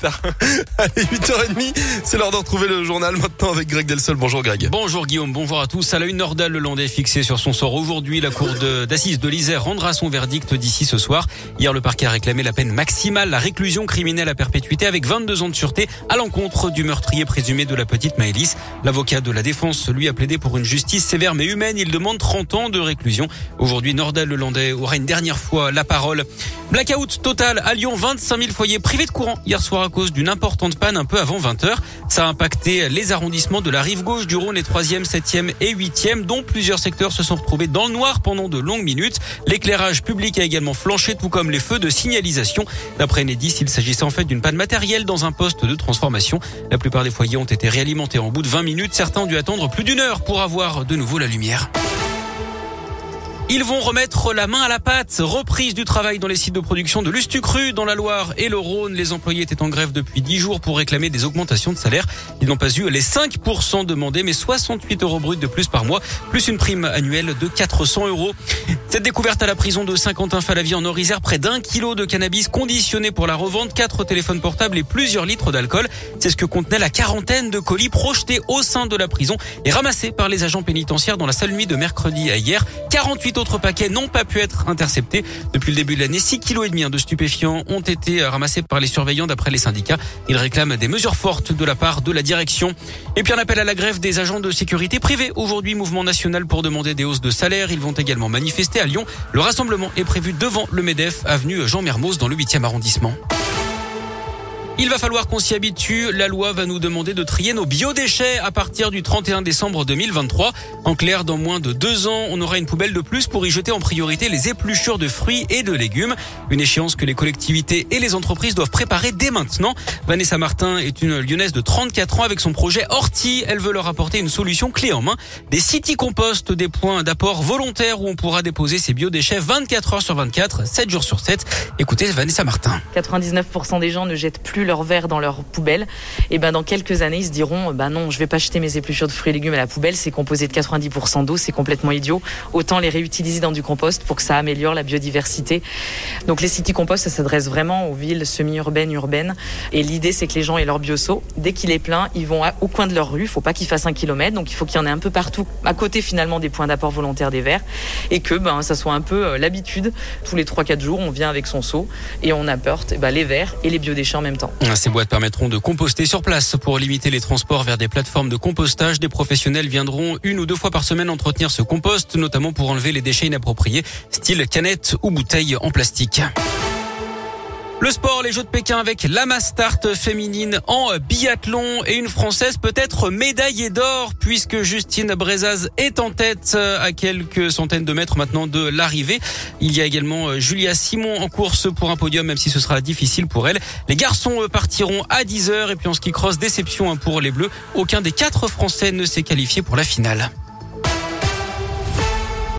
tard. Allez, 8h30, c'est l'heure de retrouver le journal maintenant avec Greg Delsol. Bonjour Greg. Bonjour Guillaume, bonjour à tous. À la une, Nordal Lelandais fixé sur son sort aujourd'hui. La cour d'assises de, l'Isère rendra son verdict d'ici ce soir. Hier, le parquet a réclamé la peine maximale, la réclusion criminelle à perpétuité avec 22 ans de sûreté à l'encontre du meurtrier présumé de la petite Maëlys. L'avocat de la défense, lui, a plaidé pour une justice sévère mais humaine. Il demande 30 ans de réclusion. Aujourd'hui, Nordal Lelandais aura une dernière fois la parole. Blackout total à Lyon, 25 000 foyers privés de courant hier soir cause d'une importante panne un peu avant 20 h Ça a impacté les arrondissements de la rive gauche du Rhône, les 3e, 7e et 8e, dont plusieurs secteurs se sont retrouvés dans le noir pendant de longues minutes. L'éclairage public a également flanché, tout comme les feux de signalisation. D'après Enedis, il s'agissait en fait d'une panne matérielle dans un poste de transformation. La plupart des foyers ont été réalimentés en bout de 20 minutes. Certains ont dû attendre plus d'une heure pour avoir de nouveau la lumière. Ils vont remettre la main à la pâte. Reprise du travail dans les sites de production de Lustucru dans la Loire et le Rhône. Les employés étaient en grève depuis 10 jours pour réclamer des augmentations de salaire. Ils n'ont pas eu les 5% demandés, mais 68 euros bruts de plus par mois, plus une prime annuelle de 400 euros. Cette découverte à la prison de Saint-Quentin-Falavie en Orisère, près d'un kilo de cannabis conditionné pour la revente, quatre téléphones portables et plusieurs litres d'alcool. C'est ce que contenait la quarantaine de colis projetés au sein de la prison et ramassés par les agents pénitentiaires dans la seule nuit de mercredi à hier. 48 autres paquets n'ont pas pu être interceptés. Depuis le début de l'année, 6 kg et demi de stupéfiants ont été ramassés par les surveillants d'après les syndicats. Ils réclament des mesures fortes de la part de la direction. Et puis un appel à la grève des agents de sécurité privée. Aujourd'hui, mouvement national pour demander des hausses de salaire. Ils vont également manifester à Lyon. Le rassemblement est prévu devant le MEDEF, avenue Jean Mermoz dans le 8e arrondissement. Il va falloir qu'on s'y habitue. La loi va nous demander de trier nos biodéchets à partir du 31 décembre 2023. En clair, dans moins de deux ans, on aura une poubelle de plus pour y jeter en priorité les épluchures de fruits et de légumes. Une échéance que les collectivités et les entreprises doivent préparer dès maintenant. Vanessa Martin est une lyonnaise de 34 ans avec son projet Horty. Elle veut leur apporter une solution clé en main. Des city compost, des points d'apport volontaires où on pourra déposer ses biodéchets 24 heures sur 24, 7 jours sur 7. Écoutez Vanessa Martin. 99% des gens ne jettent plus leur verre dans leur poubelle, et ben dans quelques années ils se diront ben non, je vais pas jeter mes épluchures de fruits et légumes à la poubelle, c'est composé de 90% d'eau, c'est complètement idiot. Autant les réutiliser dans du compost pour que ça améliore la biodiversité. Donc les city compost, ça s'adresse vraiment aux villes semi-urbaines, urbaines. Et l'idée c'est que les gens aient leur bioseau. Dès qu'il est plein, ils vont au coin de leur rue. Il faut pas qu'ils fassent un kilomètre, donc il faut qu'il y en ait un peu partout, à côté finalement des points d'apport volontaire des verres, et que ben ça soit un peu euh, l'habitude. Tous les 3-4 jours, on vient avec son seau et on apporte ben, les verres et les biodéchets en même temps. Ces boîtes permettront de composter sur place. Pour limiter les transports vers des plateformes de compostage, des professionnels viendront une ou deux fois par semaine entretenir ce compost, notamment pour enlever les déchets inappropriés, style canettes ou bouteilles en plastique. Le sport, les Jeux de Pékin avec la Mastart féminine en biathlon et une Française peut-être médaillée d'or puisque Justine Brezaz est en tête à quelques centaines de mètres maintenant de l'arrivée. Il y a également Julia Simon en course pour un podium même si ce sera difficile pour elle. Les garçons partiront à 10h et puis en ski cross déception pour les Bleus. Aucun des quatre Français ne s'est qualifié pour la finale.